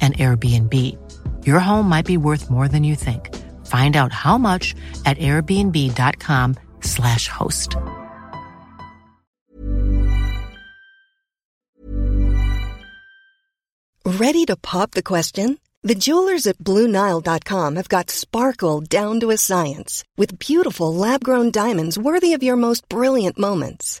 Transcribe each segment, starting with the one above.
an Airbnb. Your home might be worth more than you think. Find out how much at airbnb.com/slash host. Ready to pop the question? The jewelers at BlueNile.com have got sparkle down to a science with beautiful lab-grown diamonds worthy of your most brilliant moments.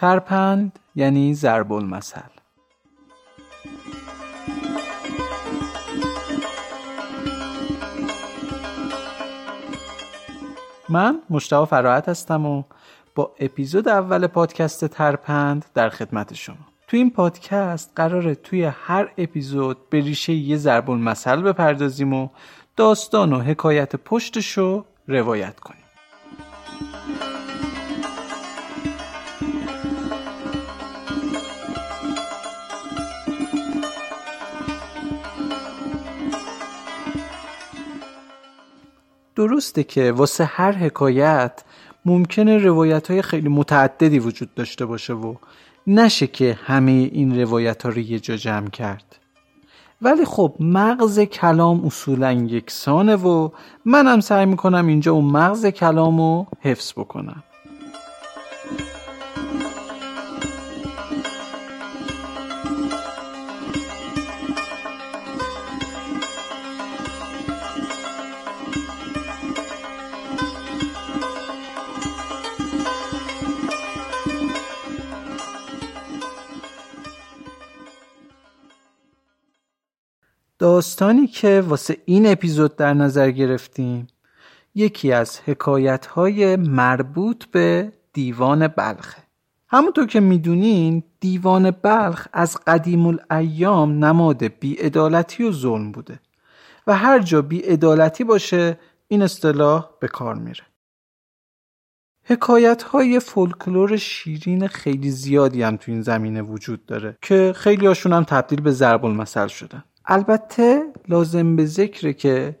ترپند یعنی ضرب المثل. من مشتاق فراحت هستم و با اپیزود اول پادکست ترپند در خدمت شما. تو این پادکست قراره توی هر اپیزود به ریشه یه ضرب المثل بپردازیم و داستان و حکایت پشتش رو روایت کنیم. درسته که واسه هر حکایت ممکنه روایت های خیلی متعددی وجود داشته باشه و نشه که همه این روایت ها رو یه جا جمع کرد. ولی خب مغز کلام اصولا یکسانه و منم سعی می‌کنم اینجا اون مغز کلام رو حفظ بکنم. داستانی که واسه این اپیزود در نظر گرفتیم یکی از حکایت های مربوط به دیوان بلخه همونطور که می‌دونین دیوان بلخ از قدیم الایام نماد بیعدالتی و ظلم بوده و هر جا بیعدالتی باشه این اصطلاح به کار میره. حکایت های فولکلور شیرین خیلی زیادی هم تو این زمینه وجود داره که خیلی هاشون هم تبدیل به ضرب المثل شدن. البته لازم به ذکره که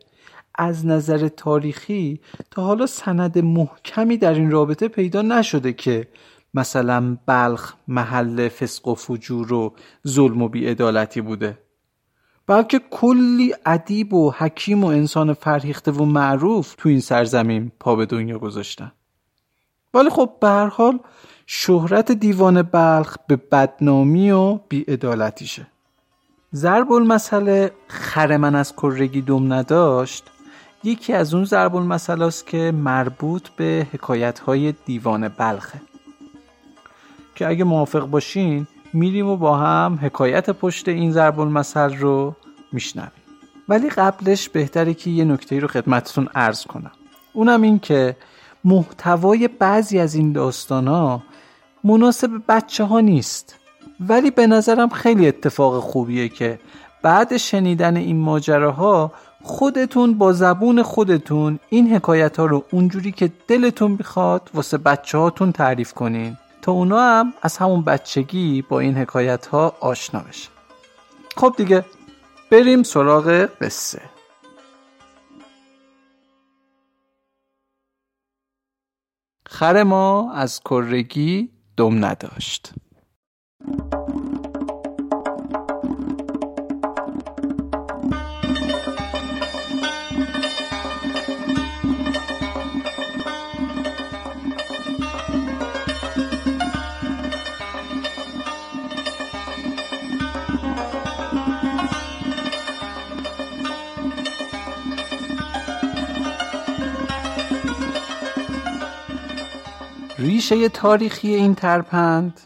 از نظر تاریخی تا حالا سند محکمی در این رابطه پیدا نشده که مثلا بلخ محل فسق و فجور و ظلم و بیعدالتی بوده. بلکه کلی ادیب و حکیم و انسان فرهیخته و معروف تو این سرزمین پا به دنیا گذاشتن. ولی خب به هر حال شهرت دیوان بلخ به بدنامی و بیعدالتیشه. ضرب المثل خر من از کرگی دم نداشت یکی از اون ضرب المثل که مربوط به حکایت های دیوان بلخه. که اگه موافق باشین میریم و با هم حکایت پشت این ضرب المثل رو میشنویم. ولی قبلش بهتره که یه نکته رو خدمتتون عرض کنم. اونم این که محتوای بعضی از این داستان ها مناسب بچه ها نیست. ولی به نظرم خیلی اتفاق خوبیه که بعد شنیدن این ماجراها خودتون با زبون خودتون این حکایت ها رو اونجوری که دلتون می‌خواد واسه بچه هاتون تعریف کنین. تا اونا هم از همون بچگی با این حکایت ها آشنا بشن. خب دیگه بریم سراغ قصه. خر ما از کرگی دم نداشت. ریشه تاریخی این ترپند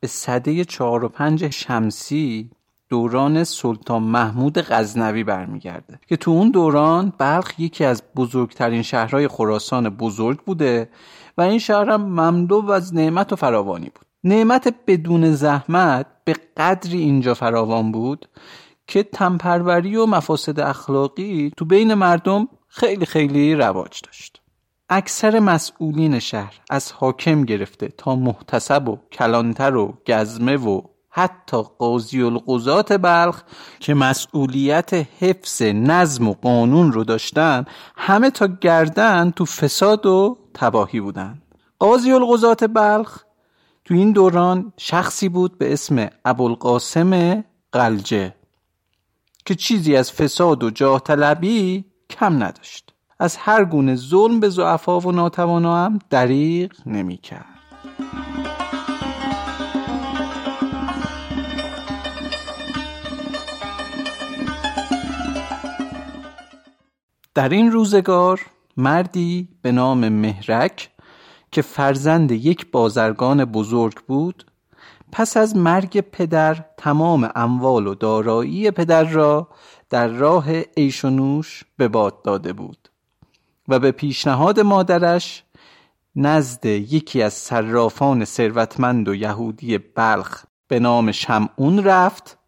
به صده چهار و پنج شمسی دوران سلطان محمود غزنوی برمیگرده که تو اون دوران بلخ یکی از بزرگترین شهرهای خراسان بزرگ بوده و این شهر هم ممدو از نعمت و فراوانی بود. نعمت بدون زحمت به قدری اینجا فراوان بود که تنپروری و مفاسد اخلاقی تو بین مردم خیلی خیلی رواج داشت. اکثر مسئولین شهر از حاکم گرفته تا محتسب و کلانتر و گزمه و حتی قاضی القضات بلخ که مسئولیت حفظ نظم و قانون رو داشتن همه تا گردن تو فساد و تباهی بودن. قاضی القضات بلخ تو این دوران شخصی بود به اسم ابوالقاسم قلجه که چیزی از فساد و جاه طلبی کم نداشت. از هر گونه ظلم به زعفا و ناتوانا هم دریغ نمی کرد. در این روزگار مردی به نام مهرک که فرزند یک بازرگان بزرگ بود پس از مرگ پدر تمام اموال و دارایی پدر را در راه عیش و نوش به باد داده بود و به پیشنهاد مادرش نزد یکی از صرافان ثروتمند و یهودی بلخ به نام شمعون رفت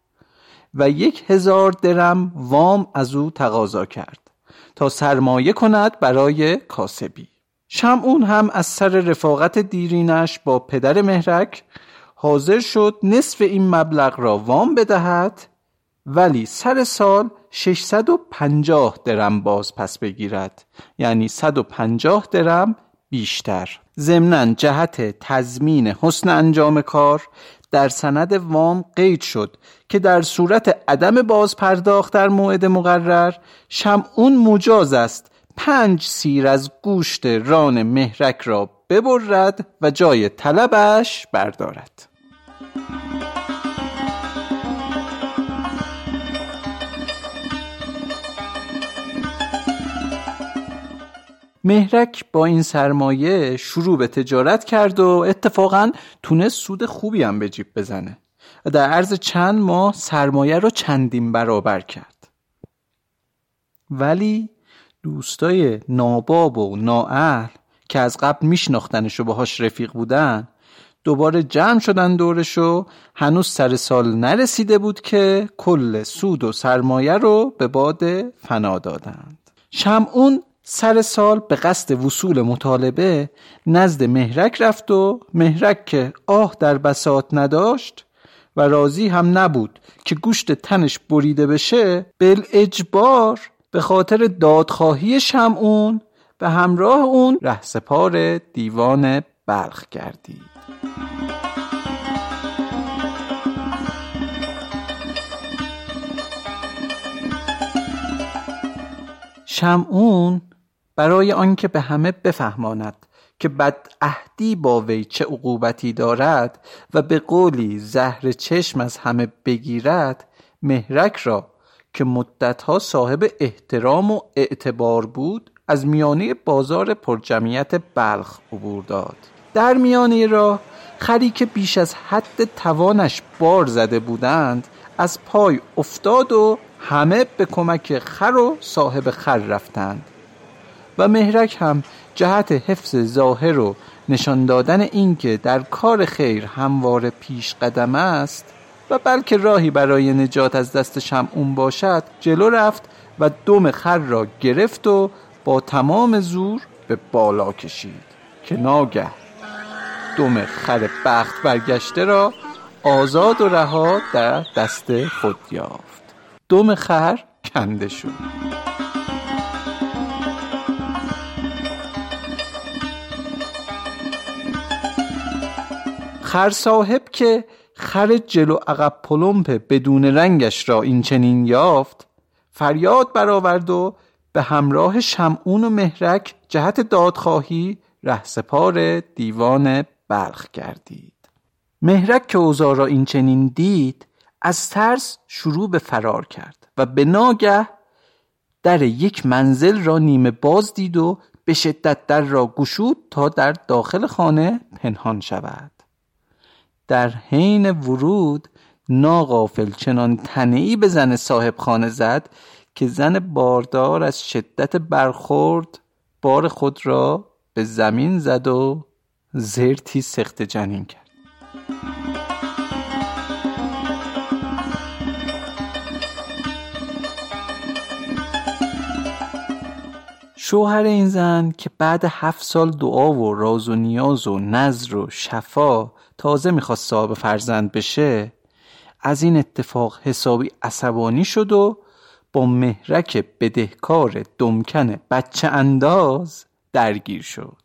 و یک هزار درم وام از او تقاضا کرد تا سرمایه کند برای کاسبی. شمعون هم از سر رفاقت دیرینش با پدر مهرک حاضر شد نصف این مبلغ را وام بدهد ولی سر سال 650 درم باز پس بگیرد. یعنی 150 درم بیشتر. ضمنا جهت تضمین حسن انجام کار در سند وام قید شد که در صورت عدم باز پرداخت در موعد مقرر شمعون مجاز است پنج سیر از گوشت ران مهرک را ببرد و جای طلبش بردارد. مهرک با این سرمایه شروع به تجارت کرد و اتفاقا تونست سود خوبی هم به جیب بزنه. و در عرض چند ماه سرمایه رو چندین برابر کرد. ولی دوستای ناباب و نااهل که از قبل میشناختنش و باهاش رفیق بودن دوباره جمع شدن دورشو هنوز سر سال نرسیده بود که کل سود و سرمایه رو به باد فنا دادند. شمعون سر سال به قصد وصول مطالبه نزد مهرک رفت و مهرک که آه در بسات نداشت و راضی هم نبود که گوشت تنش بریده بشه بل اجبار به خاطر دادخواهی شمعون به همراه اون رهسپار دیوان بلخ کردید شمعون برای آنکه به همه بفهماند که بدعهدی با وی چه عقوبتی دارد و به قولی زهر چشم از همه بگیرد مهرک را که مدتها صاحب احترام و اعتبار بود از میانه بازار پرجمعیت بلخ عبور داد. در میانه راه خری که بیش از حد توانش بار زده بودند از پای افتاد و همه به کمک خر و صاحب خر رفتند. و مهرک هم جهت حفظ ظاهر و نشان دادن اینکه در کار خیر هموار پیش قدم است و بلکه راهی برای نجات از دست شمعون باشد جلو رفت و دم خر را گرفت و با تمام زور به بالا کشید که ناگه دم خر بخت برگشته را آزاد و رها در دست خود یافت. دم خر کنده شد. خر صاحب که خر جلو عقب پلمپ بدون رنگش را این چنین یافت فریاد برآورد و به همراه شمعون و مهرک جهت دادخواهی رهسپار دیوان بلخ گردید. مهرک که اوضاع را این چنین دید از ترس شروع به فرار کرد و به ناگه در یک منزل را نیمه باز دید و به شدت در را گشود تا در داخل خانه پنهان شود. در حین ورود ناغافل چنان تنهی به زن صاحب خانه زد که زن باردار از شدت برخورد بار خود را به زمین زد و زرتی سخت جنین کرد. شوهر این زن که بعد هفت سال دعا و راز و نیاز و نظر و شفا تازه می‌خواست صاحب فرزند بشه از این اتفاق حسابی عصبانی شد و با مهرک بدهکار دمکن بچه انداز درگیر شد.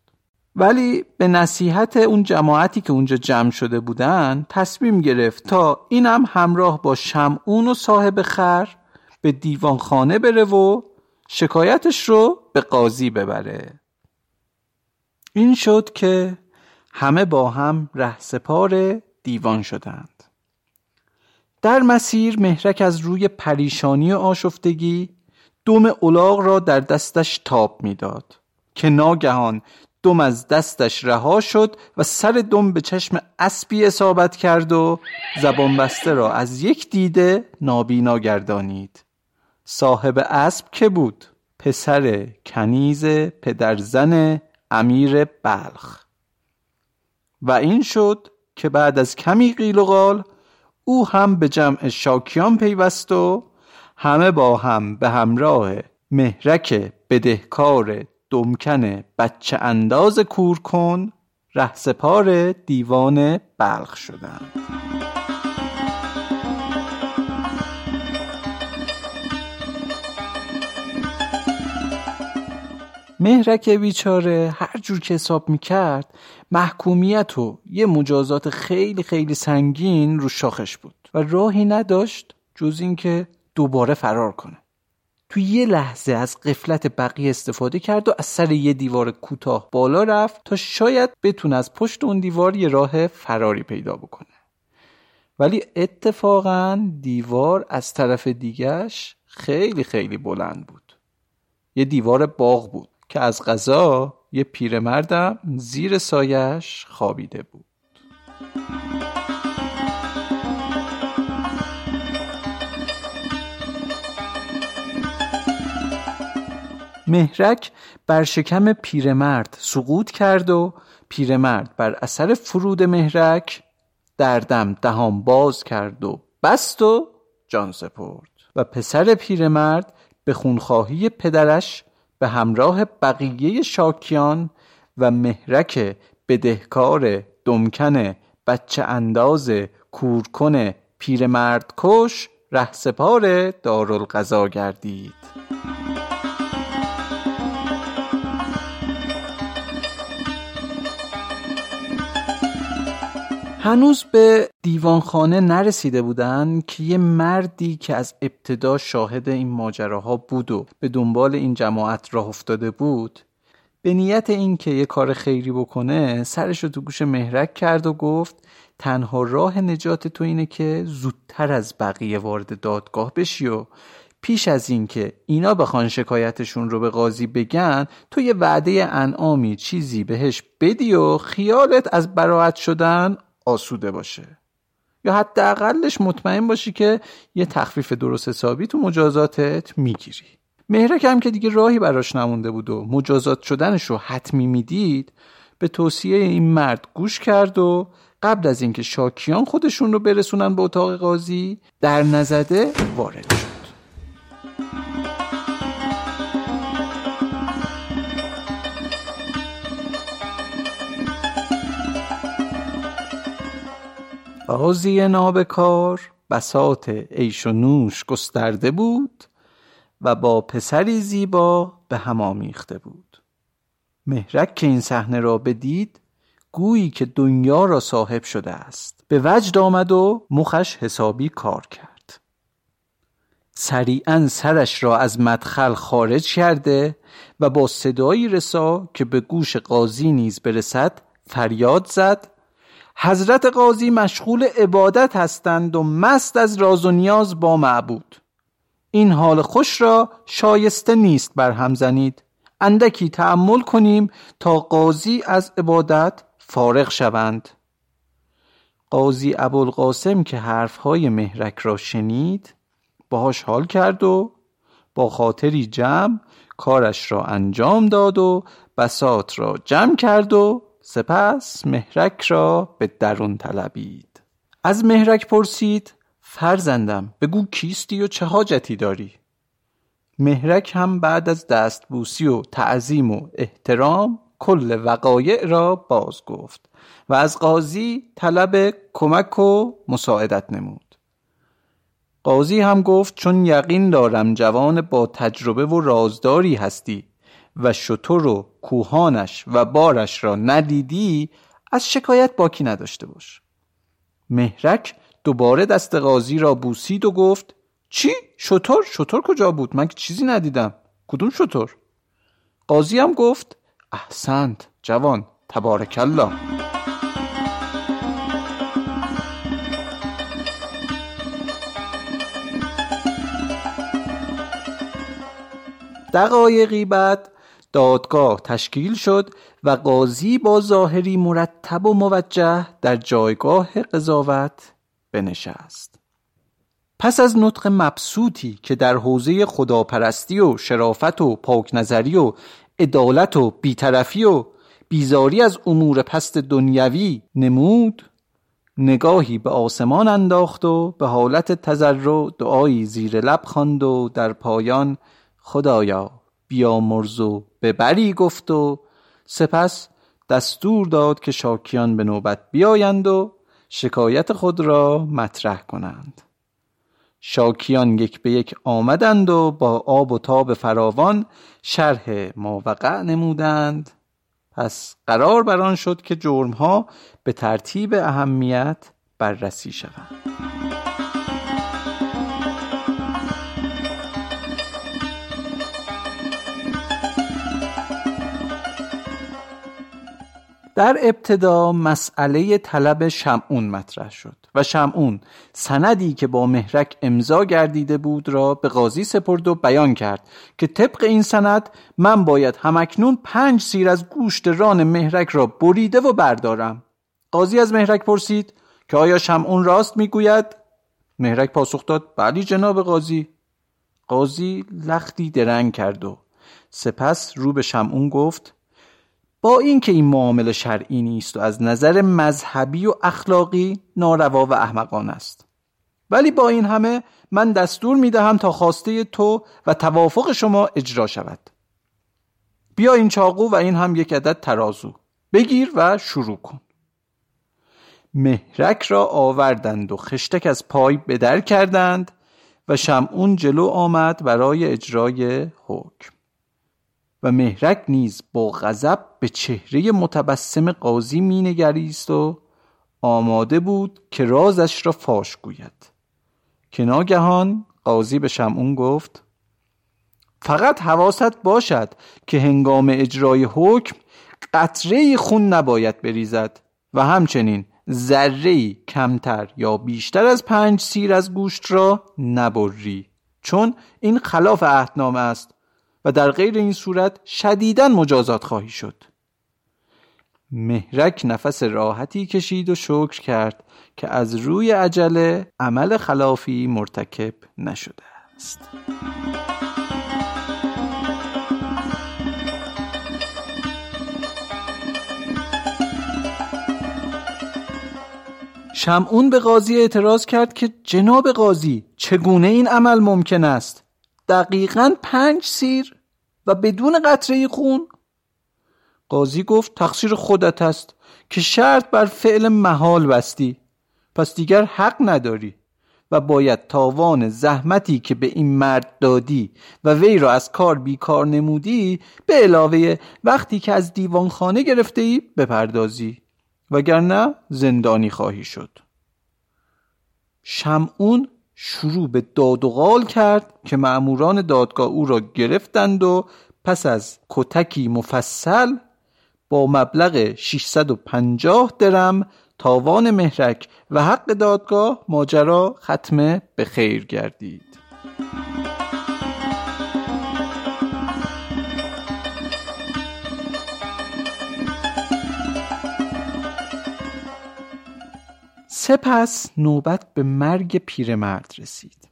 ولی به نصیحت اون جماعتی که اونجا جمع شده بودن تصمیم گرفت تا اینم همراه با شمعون و صاحب خر به دیوانخانه بره و شکایتش رو به قاضی ببره. این شد که همه با هم رهسپار دیوان شدند. در مسیر مهرک از روی پریشانی و آشفتگی دم اولاغ را در دستش تاب می‌داد که ناگهان دم از دستش رها شد و سر دم به چشم اسبی اصابت کرد و زبان بسته را از یک دیده نابینا گردانید. صاحب اسب که بود؟ پسر کنیز پدرزن امیر بلخ. و این شد که بعد از کمی قیل و قال او هم به جمع شاکیان پیوست و همه با هم به همراه مهرک بدهکار دمکن بچه انداز کور کن رهسپار دیوان بلخ شدند. مهرک بیچاره هر جور که حساب می‌کرد محکومیت و یه مجازات خیلی خیلی سنگین رو شاخش بود و راهی نداشت جز اینکه دوباره فرار کنه. تو یه لحظه از قفلت بقیه استفاده کرد و از سر یه دیوار کوتاه بالا رفت تا شاید بتونه از پشت اون دیوار یه راه فراری پیدا بکنه. ولی اتفاقا دیوار از طرف دیگش خیلی خیلی بلند بود. یه دیوار باغ بود که از غذا یه پیرمردم زیر سایش خوابیده بود. مهرک بر شکم پیرمرد سقوط کرد و پیرمرد بر اثر فرود مهرک دردم دهان باز کرد و بست و جان سپرد. و پسر پیرمرد به خونخواهی پدرش به همراه بقیه شاکیان و مهرک بدهکار دمکن بچه انداز کورکن پیرمرد کش رهسپار دارالقضا گردید. هنوز به دیوانخانه نرسیده بودن که یه مردی که از ابتدا شاهد این ماجراها بود و به دنبال این جماعت راه افتاده بود به نیت این که یه کار خیری بکنه سرش رو تو گوش مهرک کرد و گفت تنها راه نجات تو اینه که زودتر از بقیه وارد دادگاه بشی و پیش از اینکه اینا بخوان شکایتشون رو به قاضی بگن تو یه وعده انعامی چیزی بهش بدی و خیالت از براعت شدن آسوده باشه. یا حداقلش مطمئن باشی که یه تخفیف درست حسابی تو مجازاتت می‌گیری. مهرک هم که دیگه راهی براش نمونده بود و مجازات شدنش رو حتمی می‌دید به توصیه این مرد گوش کرد و قبل از اینکه شاکیان خودشون رو برسونن به اتاق قاضی در نزده وارد شد. قاضی نابکار بسات عیش و نوش گسترده بود و با پسری زیبا به هم آمیخته بود. مهرک که این صحنه را بدید گویی که دنیا را صاحب شده است. به وجد آمد و مخش حسابی کار کرد. سریعا سرش را از مدخل خارج کرده و با صدایی رسا که به گوش قاضی نیز برسد فریاد زد حضرت قاضی مشغول عبادت هستند و مست از راز و نیاز با معبود. این حال خوش را شایسته نیست بر هم زنید. اندکی تأمل کنیم تا قاضی از عبادت فارغ شوند. قاضی ابوالقاسم که حرفهای مهرک را شنید باهاش حال کرد و با خاطری جمع کارش را انجام داد و بسات را جمع کرد و سپس مهرک را به درون طلبید. از مهرک پرسید فرزندم بگو کیستی و چه حاجتی داری؟ مهرک هم بعد از دستبوسی و تعظیم و احترام کل وقایع را باز گفت و از قاضی طلب کمک و مساعدت نمود. قاضی هم گفت چون یقین دارم جوان با تجربه و رازداری هستی و شطور و کوهانش و بارش را ندیدی از شکایت باکی نداشته باش مهرک دوباره دست قاضی را بوسید و گفت چی؟ شطور؟ شطور کجا بود؟ من چیزی ندیدم کدوم شطور؟ قاضی هم گفت احسنت جوان تبارک الله دقایقی بعد دادگاه تشکیل شد و قاضی با ظاهری مرتب و موجه در جایگاه قضاوت بنشست. پس از نطق مبسوطی که در حوزه خداپرستی و شرافت و پاک نظری و عدالت و بیطرفی و بیزاری از امور پست دنیوی نمود نگاهی به آسمان انداخت و به حالت تذرع دعایی زیر لب خواند و در پایان خدایا بیامرز و ببری گفت و سپس دستور داد که شاکیان به نوبت بیایند و شکایت خود را مطرح کنند. شاکیان یک به یک آمدند و با آب و تاب فراوان شرح ماوقع نمودند. پس قرار بران شد که جرمها به ترتیب اهمیت بررسی شوند. در ابتدا مسئله طلب شمعون مطرح شد و شمعون سندی که با مهرک امضا گردیده بود را به قاضی سپرد و بیان کرد که طبق این سند من باید همکنون پنج سیر از گوشت ران مهرک را بریده و بردارم. قاضی از مهرک پرسید که آیا شمعون راست می‌گوید؟ مهرک پاسخ داد بلی جناب قاضی. قاضی لختی درنگ کرد و سپس رو به شمعون گفت با اینکه این معامله شرعی نیست و از نظر مذهبی و اخلاقی ناروا و احمقانه است. ولی با این همه من دستور می دهم تا خواسته تو و توافق شما اجرا شود. بیا این چاقو و این هم یک عدد ترازو بگیر و شروع کن. مهرک را آوردند و خشتک از پای بدر کردند و شمعون جلو آمد برای اجرای حکم. و مهرک نیز با غضب به چهره متبسم قاضی مینگریست و آماده بود که رازش را فاش گوید. که ناگهان قاضی به شمعون گفت فقط حواست باشد که هنگام اجرای حکم قطره خون نباید بریزد و همچنین ذره کمتر یا بیشتر از پنج سیر از گوشت را نبری چون این خلاف عهدنامه است و در غیر این صورت شدیدا مجازات خواهی شد. مهرک نفس راحتی کشید و شکر کرد که از روی عجله عمل خلافی مرتکب نشده است. شمعون به قاضی اعتراض کرد که جناب قاضی چگونه این عمل ممکن است؟ دقیقا پنج سیر و بدون قطره خون. قاضی گفت تقصیر خودت است که شرط بر فعل محال بستی. پس دیگر حق نداری و باید تاوان زحمتی که به این مرد دادی و وی را از کار بیکار نمودی به علاوه وقتی که از دیوانخانه گرفته ای بپردازی. وگرنه زندانی خواهی شد. شمعون شروع به داد و غال کرد که معموران دادگاه او را گرفتند و پس از کتکی مفصل با مبلغ 650 درم تاوان مهرک و حق دادگاه ماجرا ختمه به خیر گردید. سپس نوبت به مرگ پیرمرد رسید.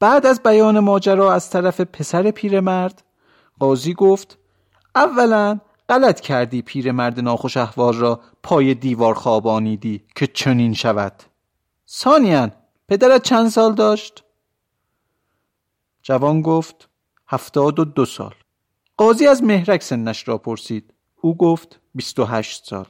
بعد از بیان ماجرا از طرف پسر پیرمرد قاضی گفت اولا غلط کردی پیرمرد ناخوش احوال را پای دیوار خوابانیدی که چنین شود. ثانیا پدرت چند سال داشت؟ جوان گفت هفتاد و دو سال. قاضی از مهرک سنش را پرسید. او گفت بیست و هشت سال.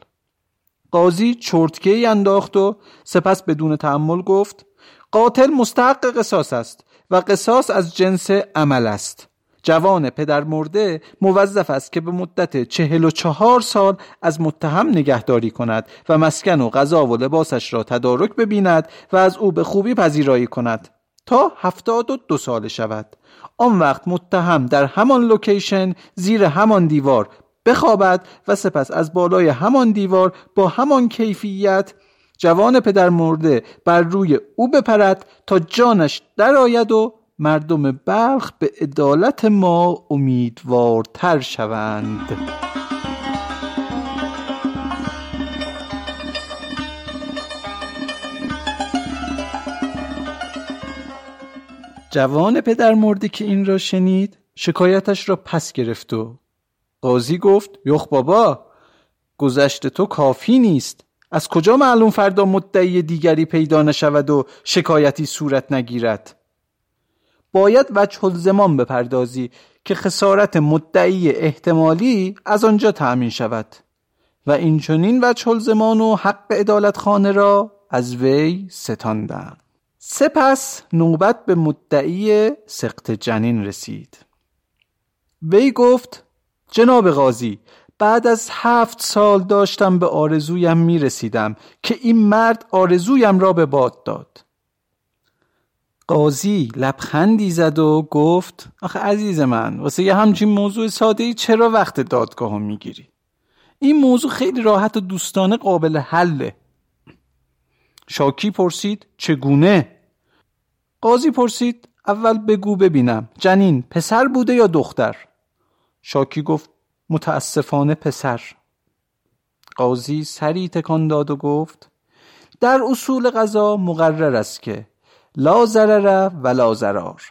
قاضی چرتکه ای انداخت و سپس بدون تحمل گفت قاتل مستحق قصاص است و قصاص از جنس عمل است. جوان پدر مرده موظف است که به مدت چهل و چهار سال از متهم نگهداری کند و مسکن و غذا و لباسش را تدارک ببیند و از او به خوبی پذیرایی کند. تا هفتاد و دو سال شود. آن وقت متهم در همان لوکیشن زیر همان دیوار بخوابد و سپس از بالای همان دیوار با همان کیفیت جوان پدر مرده بر روی او بپرد تا جانش درآید و مردم بلخ به عدالت ما امیدوارتر شوند. جوان پدر مرده که این را شنید شکایتش را پس گرفت و قاضی گفت یخ بابا گذشت تو کافی نیست. از کجا معلوم فردا مدعی دیگری پیدا نشود و شکایتی صورت نگیرد؟ باید وجه زمان بپردازی که خسارت مدعی احتمالی از آنجا تأمین شود. و این چنین وجه زمان و حق عدالت خانه را از وی ستاندن سپس نوبت به مدعی سقط جنین رسید. وی گفت جناب قاضی بعد از هفت سال داشتم به آرزویم می رسیدم که این مرد آرزویم را به باد داد. قاضی لبخندی زد و گفت آخه عزیز من واسه یه همچین موضوع ساده ای چرا وقت دادگاه هم می‌گیری؟ این موضوع خیلی راحت و دوستانه قابل حله. شاکی پرسید چگونه؟ قاضی پرسید اول بگو ببینم جنین پسر بوده یا دختر؟ شاکی گفت متاسفانه پسر. قاضی سری تکان داد و گفت در اصول قضا مقرر است که لا ضرر و لا ضرار.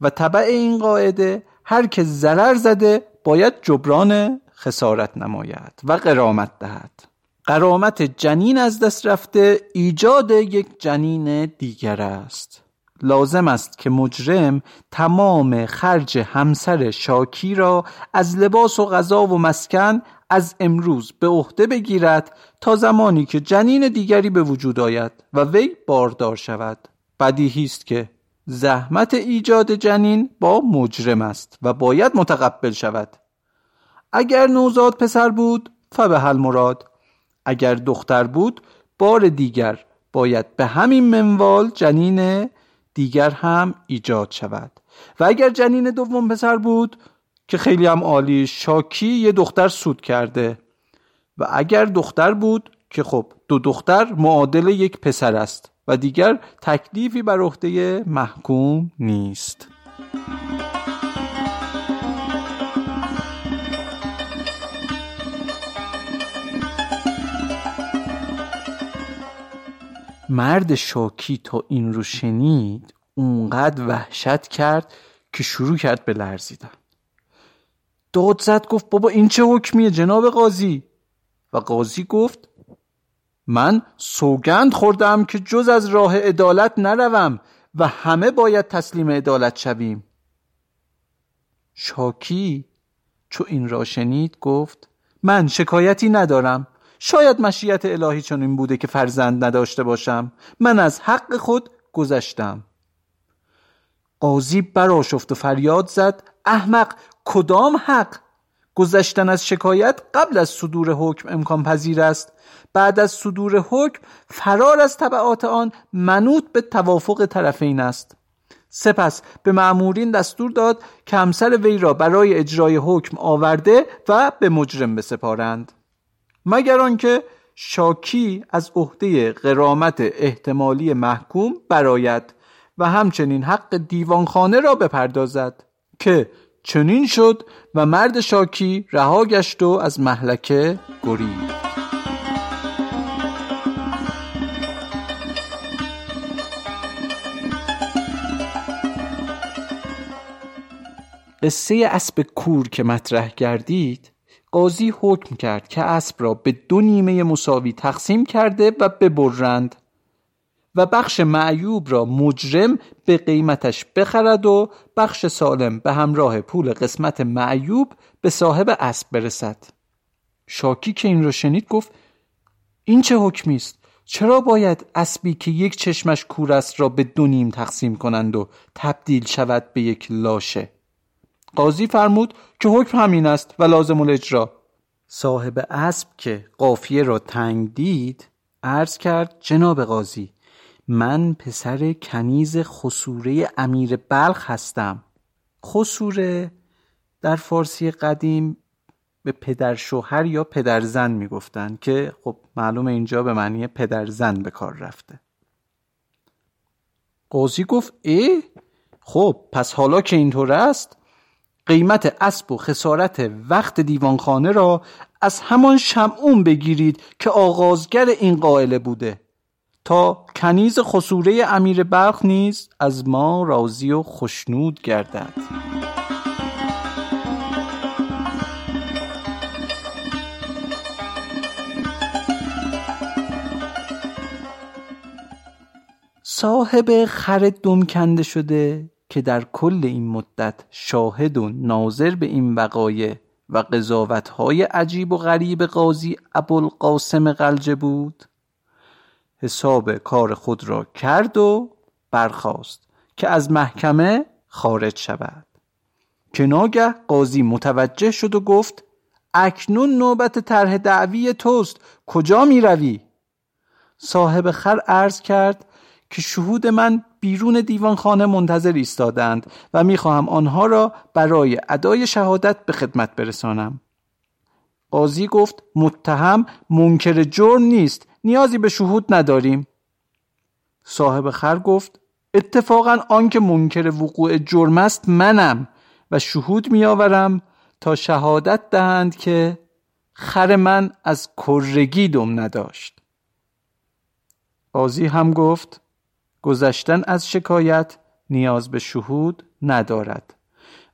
و طبع این قاعده هر که ضرر زده باید جبران خسارت نماید و قرامت دهد. قرامت جنین از دست رفته ایجاد یک جنین دیگر است. لازم است که مجرم تمام خرج همسر شاکی را از لباس و غذا و مسکن از امروز به عهده بگیرد تا زمانی که جنین دیگری به وجود آید و وی باردار شود. بدیهی است که زحمت ایجاد جنین با مجرم است و باید متقبل شود. اگر نوزاد پسر بود فبه مراد اگر دختر بود بار دیگر باید به همین منوال جنین دیگر هم ایجاد شود. و اگر جنین دوم پسر بود که خیلی هم عالی شاکی یه دختر سود کرده. و اگر دختر بود که خب دو دختر معادل یک پسر است و دیگر تکلیفی بر عهده محکوم نیست. مرد شاکی تا این رو شنید اونقدر وحشت کرد که شروع کرد به لرزیدن. داد زد گفت بابا این چه حکمیه جناب قاضی؟ و قاضی گفت من سوگند خوردم که جز از راه عدالت نروم و همه باید تسلیم عدالت شویم. شاکی چو این را شنید گفت من شکایتی ندارم. شاید مشیت الهی چنین بوده که فرزند نداشته باشم. من از حق خود گذشتم. قاضی براشفت و فریاد زد. احمق کدام حق؟ گذشتن از شکایت قبل از صدور حکم امکان پذیر است. بعد از صدور حکم فرار از طبعات آن منوط به توافق طرفین است. سپس به معمورین دستور داد که همسر وی را برای اجرای حکم آورده و به مجرم بسپارند. مگر آنکه شاکی از عهده قرامت احتمالی محکوم براید و همچنین حق دیوانخانه را بپردازد که چنین شد و مرد شاکی رها گشت و از محلکه گرید قصه اسب کور که مطرح گردید قاضی حکم کرد که اسب را به دو نیمه مساوی تقسیم کرده و ببرند و بخش معیوب را مجرم به قیمتش بخرد و بخش سالم به همراه پول قسمت معیوب به صاحب اسب برسد. شاکی که این را شنید گفت این چه حکمی است؟ چرا باید اسبی که یک چشمش کور است را به دو نیم تقسیم کنند و تبدیل شود به یک لاشه؟ قاضی فرمود که حکم همین است و لازم الاجرا. صاحب اسب که قافیه را تنگ دید عرض کرد جناب قاضی من پسر کنیز خسوره امیر بلخ هستم. خسوره در فارسی قدیم به پدر شوهر یا پدر زن می‌گفتند که خب معلوم اینجا به معنی پدر زن به کار رفته. قاضی گفت ای خب پس حالا که اینطور است قیمت اسب و خسارت وقت دیوانخانه را از همان شمعون بگیرید که آغازگر این قائله بوده. تا کنیز خسوره امیر بلخ نیز از ما راضی و خشنود گردد. صاحب خر دم کنده شده که در کل این مدت شاهد و ناظر به این وقایع و قضاوتهای عجیب و غریب قاضی ابوالقاسم غلجه بود حساب کار خود را کرد و برخاست که از محکمه خارج شود که ناگه قاضی متوجه شد و گفت اکنون نوبت طرح دعوی توست کجا می روی؟ صاحب خر عرض کرد که شهود من بیرون دیوانخانه منتظر ایستادند و می‌خواهم آنها را برای ادای شهادت به خدمت برسانم. قاضی گفت متهم منکر جرم نیست نیازی به شهود نداریم. صاحب خر گفت اتفاقا آنکه منکر وقوع جرم است منم و شهود میآورم تا شهادت دهند که خر من از کرگی دم نداشت. قاضی هم گفت گذشتن از شکایت نیاز به شهود ندارد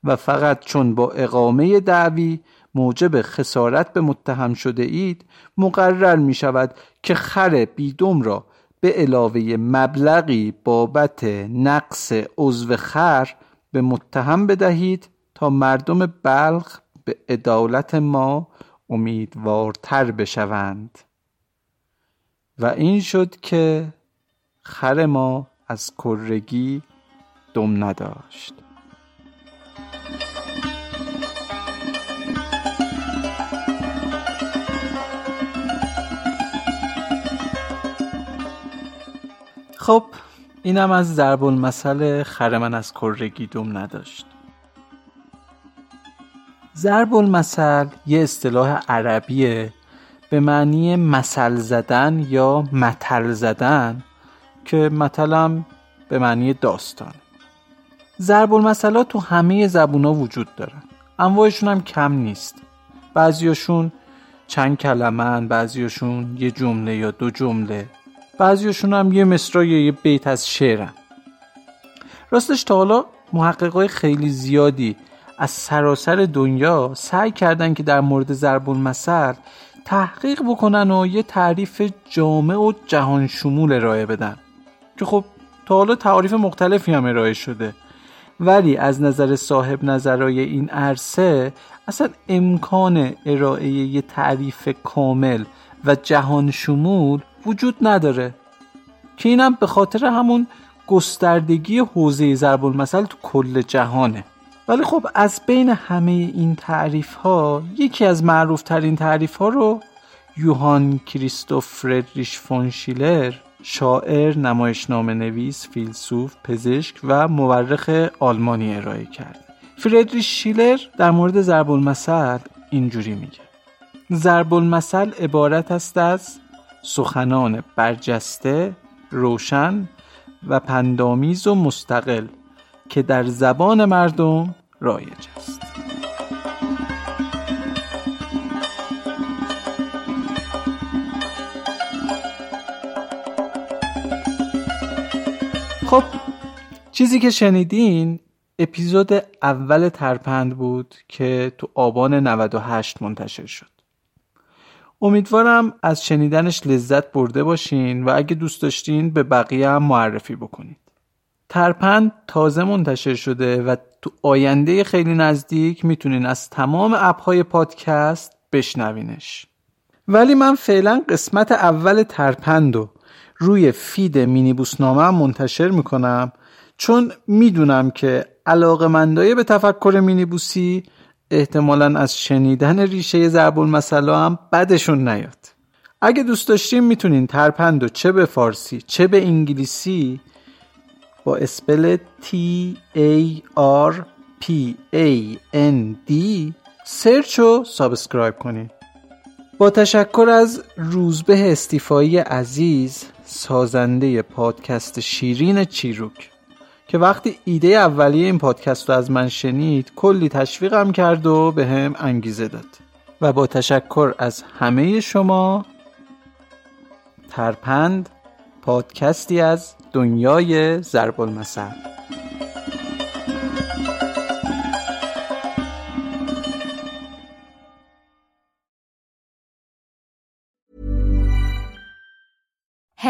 و فقط چون با اقامه دعوی موجب خسارت به متهم شده اید مقرر می شود که خر بیدم را به علاوه مبلغی بابت نقص عضو خر به متهم بدهید تا مردم بلخ به عدالت ما امیدوارتر بشوند. و این شد که خر ما از کرگی دم نداشت. خب اینم از ضرب المثل خر من از کرگی دم نداشت. ضرب المثل یه اصطلاح عربیه به معنی مثل زدن یا متل زدن. که متلم به معنی داستان. ضرب المثلات تو همه زبونا وجود دارن انواعشون هم کم نیست. بعضیاشون چند کلمن بعضیاشون یه جمله یا دو جمله. بعضیاشون هم یه مصرا یه بیت از شعرن. راستش تا حالا محققای خیلی زیادی از سراسر دنیا سعی کردن که در مورد ضرب المثل تحقیق بکنن و یه تعریف جامع و جهان شمول ارائه بدن. که خب تا حالا تعریف مختلفی هم ارائه شده. ولی از نظر صاحب نظرای این عرصه اصلا امکان ارائه یه تعریف کامل و جهان شمول وجود نداره. که اینم به خاطر همون گستردگی حوزه ضرب المثل تو کل جهانه. ولی خب از بین همه این تعریف ها یکی از معروف ترین تعریف ها رو یوهان کریستوف فردریش فون شیلر شاعر، نمایشنامه نویس، فیلسوف، پزشک و مورخ آلمانی ارائه کرد. فردریش شیلر در مورد ضرب المثل اینجوری میگه. ضرب المثل عبارت است از سخنان برجسته، روشن و پندامیز و مستقل که در زبان مردم رایج است. خب چیزی که شنیدین اپیزود اول ترپند بود که تو آبان 98 منتشر شد. امیدوارم از شنیدنش لذت برده باشین و اگه دوست داشتین به بقیه هم معرفی بکنید. ترپند تازه منتشر شده و تو آینده خیلی نزدیک می‌تونین از تمام app های پادکست بشنوینش. ولی من فعلا قسمت اول ترپند رو روی feed مینیبوس نامه منتشر می‌کنم چون می‌دونم که علاقه مندای به تفکر مینیبوسی احتمالا از شنیدن ریشه ضرب المثل هم بدشون نیاد. اگه دوست داشتین می‌تونین ترپند و چه به فارسی چه به انگلیسی با spell T A R P A N D search و subscribe کنید با تشکر از روزبه استیفایی عزیز سازنده پادکست شیرین چیروک. که وقتی ایده اولیه این پادکست رو از من شنید کلی تشویقم کرد و به هم انگیزه داد. و با تشکر از همه شما ترپند پادکستی از دنیای ضرب المثل.